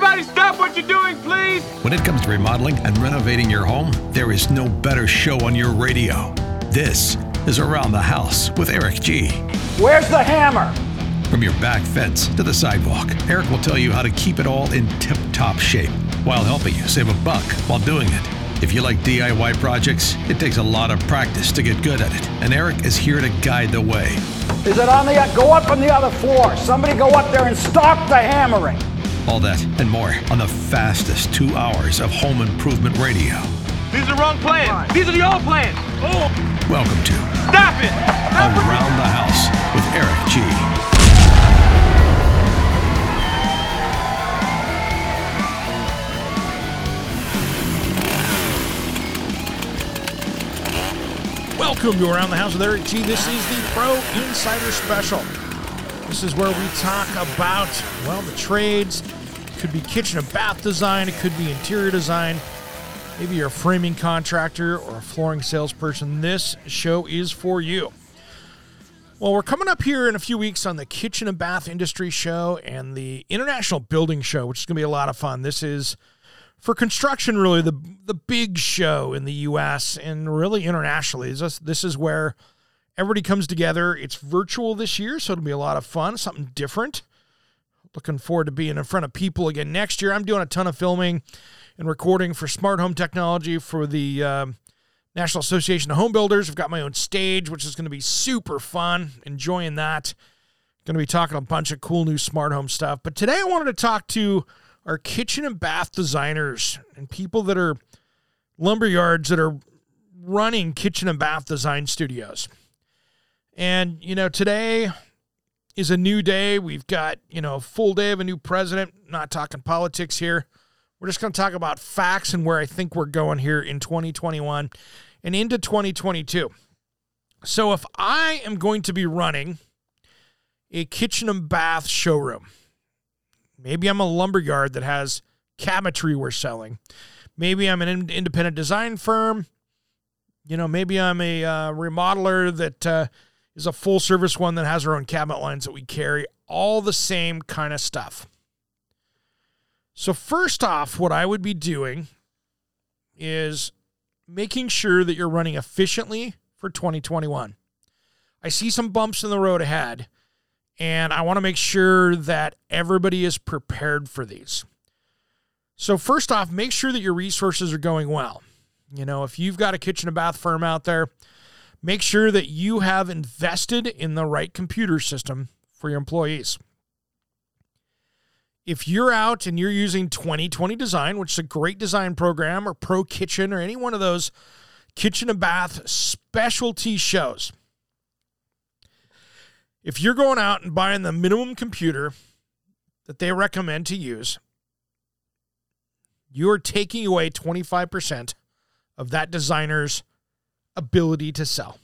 Everybody stop what you're doing, please! When it comes to remodeling and renovating your home, there is no better show on your radio. This is Around the House with Eric G. Where's the hammer? From your back fence to the sidewalk, Eric will tell you how to keep it all in tip top shape while helping you save a buck while doing it. If you like DIY projects, it takes a lot of practice to get good at it, and Eric is here to guide the way. Is it on the go up on the other floor? Somebody go up there and stop the hammering. All that and more on the fastest two hours of home improvement radio. These are the wrong plans. These are the old plans. Oh, Welcome to stop it! Stop it! Around the House with Eric G. Welcome to Around the House with Eric G. This is the Pro Insider Special. This is where we talk about, well, the trades. Could be kitchen and bath design, it could be interior design. Maybe you're a framing contractor or a flooring salesperson. This show is for you. Well, we're coming up here in a few weeks on the Kitchen and Bath Industry Show and the International Building Show, which is going to be a lot of fun. This is for construction, really the the big show in the U.S. and really internationally. This, this is where everybody comes together. It's virtual this year, so it'll be a lot of fun, something different. Looking forward to being in front of people again next year. I'm doing a ton of filming and recording for Smart Home Technology for the uh, National Association of Home Builders. I've got my own stage, which is going to be super fun. Enjoying that. Going to be talking a bunch of cool new smart home stuff. But today I wanted to talk to our kitchen and bath designers and people that are lumber yards that are running kitchen and bath design studios. And, you know, today is a new day. We've got, you know, a full day of a new president. Not talking politics here. We're just going to talk about facts and where I think we're going here in 2021 and into 2022. So, if I am going to be running a kitchen and bath showroom, Maybe I'm a lumberyard that has cabinetry we're selling. Maybe I'm an independent design firm. You know, maybe I'm a uh, remodeler that uh, is a full service one that has our own cabinet lines that we carry. All the same kind of stuff. So, first off, what I would be doing is making sure that you're running efficiently for 2021. I see some bumps in the road ahead and I want to make sure that everybody is prepared for these. So, first off, make sure that your resources are going well. You know, if you've got a kitchen and bath firm out there, make sure that you have invested in the right computer system for your employees. If you're out and you're using 2020 Design, which is a great design program, or Pro Kitchen, or any one of those kitchen and bath specialty shows, if you're going out and buying the minimum computer that they recommend to use, you're taking away 25% of that designer's ability to sell.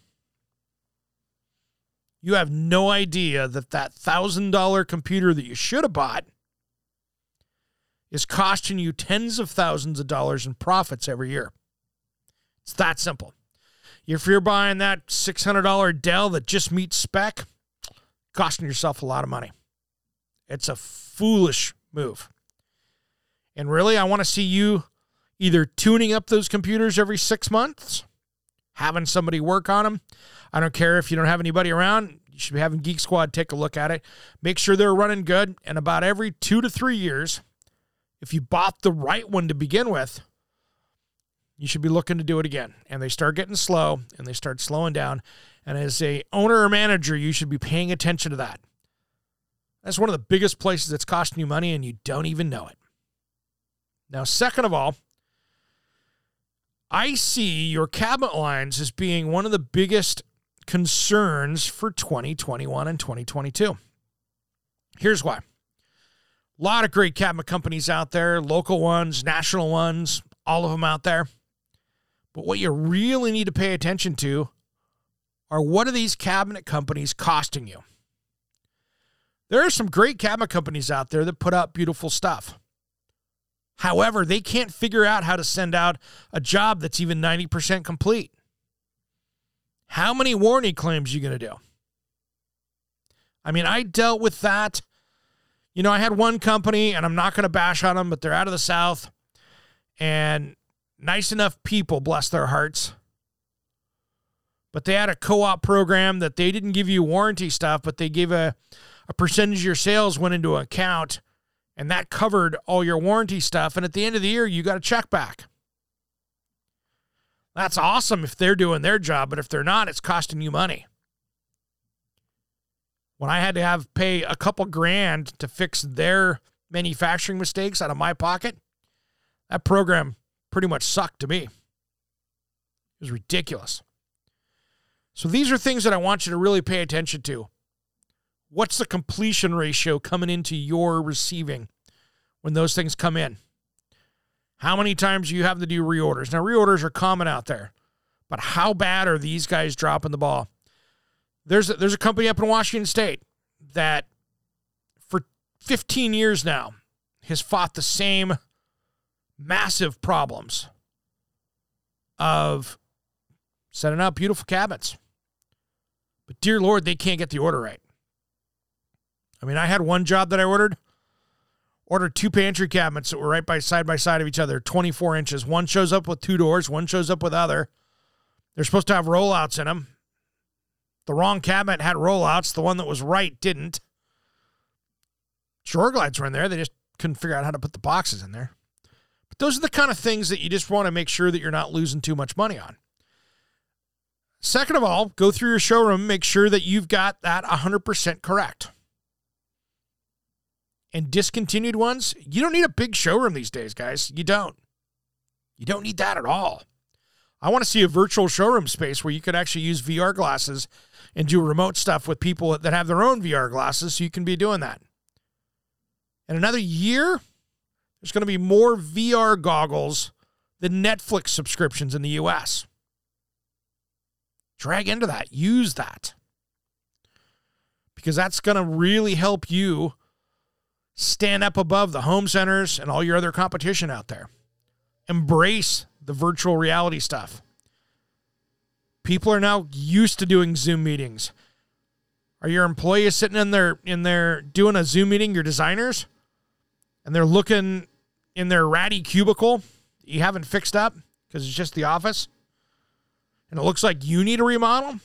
You have no idea that that $1,000 computer that you should have bought is costing you tens of thousands of dollars in profits every year. It's that simple. If you're buying that $600 Dell that just meets spec, costing yourself a lot of money. It's a foolish move. And really, I want to see you either tuning up those computers every six months, having somebody work on them. I don't care if you don't have anybody around. You should be having Geek Squad take a look at it. Make sure they're running good. And about every two to three years, if you bought the right one to begin with, you should be looking to do it again. And they start getting slow and they start slowing down. And as a owner or manager, you should be paying attention to that. That's one of the biggest places that's costing you money and you don't even know it. Now, second of all, I see your cabinet lines as being one of the biggest concerns for 2021 and 2022. Here's why. A lot of great cabinet companies out there, local ones, national ones, all of them out there. But what you really need to pay attention to are what are these cabinet companies costing you? There are some great cabinet companies out there that put out beautiful stuff. However, they can't figure out how to send out a job that's even 90% complete. How many warranty claims are you going to do? I mean, I dealt with that, You know, I had one company, and I'm not going to bash on them, but they're out of the South and nice enough people, bless their hearts. But they had a co op program that they didn't give you warranty stuff, but they gave a, a percentage of your sales went into account, and that covered all your warranty stuff. And at the end of the year, you got a check back. That's awesome if they're doing their job, but if they're not, it's costing you money when I had to have pay a couple grand to fix their manufacturing mistakes out of my pocket, that program pretty much sucked to me. It was ridiculous. So these are things that I want you to really pay attention to. What's the completion ratio coming into your receiving when those things come in? How many times do you have to do reorders? Now, reorders are common out there, but how bad are these guys dropping the ball? There's a, there's a company up in Washington State that for 15 years now has fought the same massive problems of setting up beautiful cabinets. But dear Lord, they can't get the order right. I mean, I had one job that I ordered. Ordered two pantry cabinets that were right by side by side of each other, 24 inches. One shows up with two doors, one shows up with other. They're supposed to have rollouts in them. The wrong cabinet had rollouts. The one that was right didn't. Drawer glides were in there. They just couldn't figure out how to put the boxes in there. But those are the kind of things that you just want to make sure that you're not losing too much money on. Second of all, go through your showroom, make sure that you've got that 100% correct. And discontinued ones, you don't need a big showroom these days, guys. You don't. You don't need that at all. I want to see a virtual showroom space where you could actually use VR glasses and do remote stuff with people that have their own VR glasses so you can be doing that. In another year, there's going to be more VR goggles than Netflix subscriptions in the US. Drag into that, use that. Because that's going to really help you stand up above the home centers and all your other competition out there. Embrace the virtual reality stuff. People are now used to doing Zoom meetings. Are your employees sitting in there in there doing a Zoom meeting, your designers? And they're looking in their ratty cubicle you haven't fixed up because it's just the office. And it looks like you need a remodel.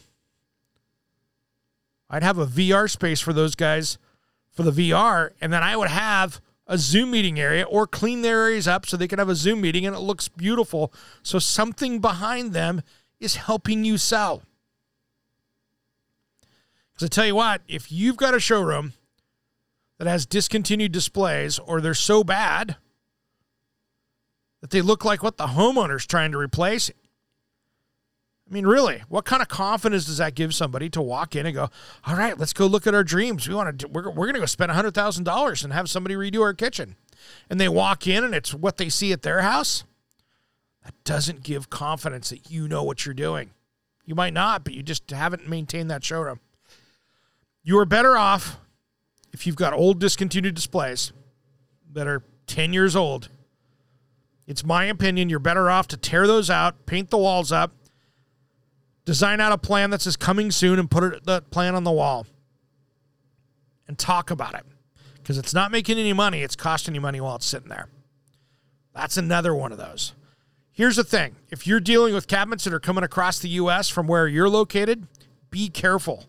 I'd have a VR space for those guys for the VR, and then I would have a Zoom meeting area or clean their areas up so they can have a Zoom meeting and it looks beautiful. So something behind them is helping you sell. Because I tell you what, if you've got a showroom that has discontinued displays or they're so bad that they look like what the homeowner's trying to replace, I mean, really, what kind of confidence does that give somebody to walk in and go, all right, let's go look at our dreams. We want to, we're, we're going to go spend $100,000 and have somebody redo our kitchen. And they walk in and it's what they see at their house. That doesn't give confidence that you know what you're doing. You might not, but you just haven't maintained that showroom. You are better off if you've got old discontinued displays that are 10 years old. It's my opinion, you're better off to tear those out, paint the walls up, design out a plan that says coming soon and put it, that plan on the wall and talk about it because it's not making any money. It's costing you money while it's sitting there. That's another one of those. Here's the thing if you're dealing with cabinets that are coming across the U.S. from where you're located, be careful.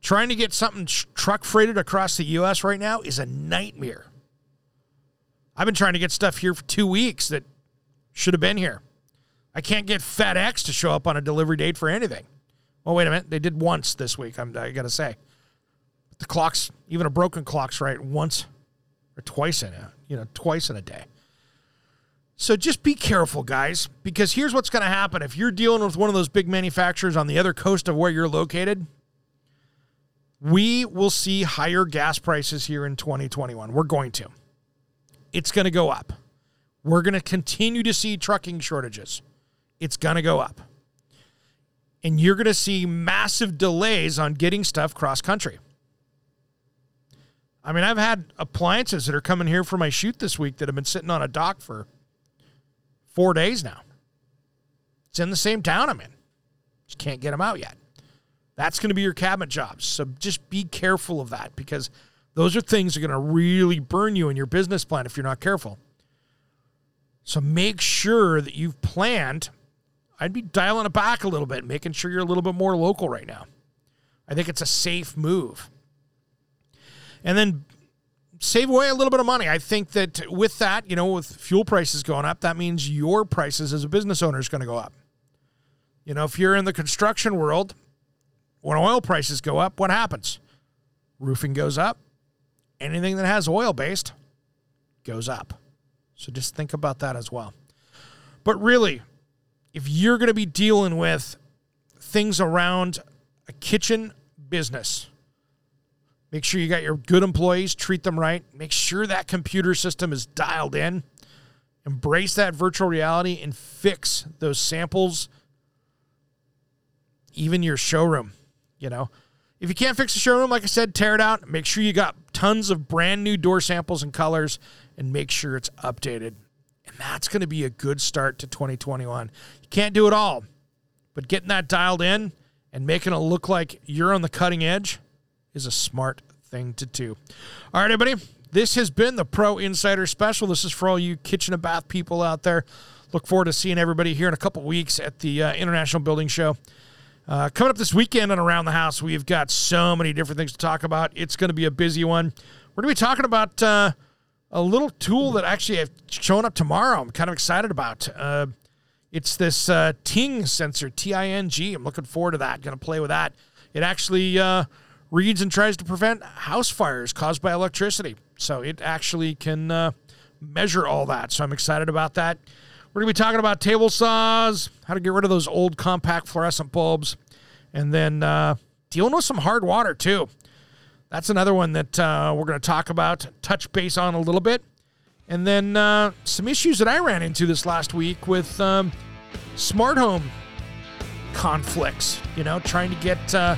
Trying to get something truck freighted across the U.S. right now is a nightmare. I've been trying to get stuff here for two weeks that should have been here. I can't get FedEx to show up on a delivery date for anything. Well, wait a minute. They did once this week, I'm, I got to say. The clock's, even a broken clock's right once or twice in a, you know, twice in a day. So just be careful, guys, because here's what's going to happen. If you're dealing with one of those big manufacturers on the other coast of where you're located, we will see higher gas prices here in 2021. We're going to. It's going to go up. We're going to continue to see trucking shortages. It's going to go up. And you're going to see massive delays on getting stuff cross country. I mean, I've had appliances that are coming here for my shoot this week that have been sitting on a dock for four days now. It's in the same town I'm in. Just can't get them out yet. That's going to be your cabinet jobs. So just be careful of that because Those are things that are going to really burn you in your business plan if you're not careful. So make sure that you've planned. I'd be dialing it back a little bit, making sure you're a little bit more local right now. I think it's a safe move. And then save away a little bit of money. I think that with that, you know, with fuel prices going up, that means your prices as a business owner is going to go up. You know, if you're in the construction world, when oil prices go up, what happens? Roofing goes up. Anything that has oil based goes up. So just think about that as well. But really, if you're going to be dealing with things around a kitchen business, make sure you got your good employees, treat them right, make sure that computer system is dialed in, embrace that virtual reality, and fix those samples, even your showroom. You know, if you can't fix the showroom, like I said, tear it out. Make sure you got tons of brand new door samples and colors and make sure it's updated. That's going to be a good start to 2021. You can't do it all, but getting that dialed in and making it look like you're on the cutting edge is a smart thing to do. All right, everybody. This has been the Pro Insider Special. This is for all you kitchen and bath people out there. Look forward to seeing everybody here in a couple weeks at the uh, International Building Show. Uh, coming up this weekend and around the house, we've got so many different things to talk about. It's going to be a busy one. We're going to be talking about uh, a little tool that actually I've shown up tomorrow. I'm kind of excited about. Uh, it's this uh, Ting sensor, T I N G. I'm looking forward to that. Going to play with that. It actually uh, reads and tries to prevent house fires caused by electricity. So it actually can uh, measure all that. So I'm excited about that. We're going to be talking about table saws, how to get rid of those old compact fluorescent bulbs, and then uh, dealing with some hard water too. That's another one that uh, we're going to talk about, touch base on a little bit. And then uh, some issues that I ran into this last week with um, smart home conflicts. You know, trying to get uh,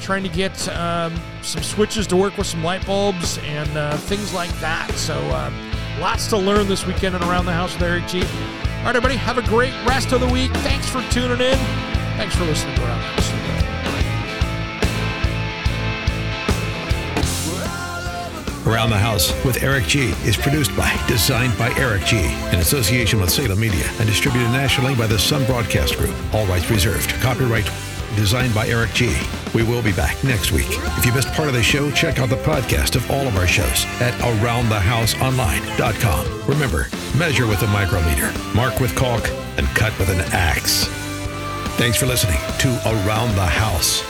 trying to get um, some switches to work with some light bulbs and uh, things like that. So uh, lots to learn this weekend and around the house with Eric G. All right, everybody, have a great rest of the week. Thanks for tuning in. Thanks for listening to Around Around the House with Eric G is produced by, designed by Eric G, in association with Salem Media, and distributed nationally by the Sun Broadcast Group. All rights reserved. Copyright designed by Eric G. We will be back next week. If you missed part of the show, check out the podcast of all of our shows at AroundTheHouseOnline.com. Remember, measure with a micrometer, mark with caulk, and cut with an axe. Thanks for listening to Around the House.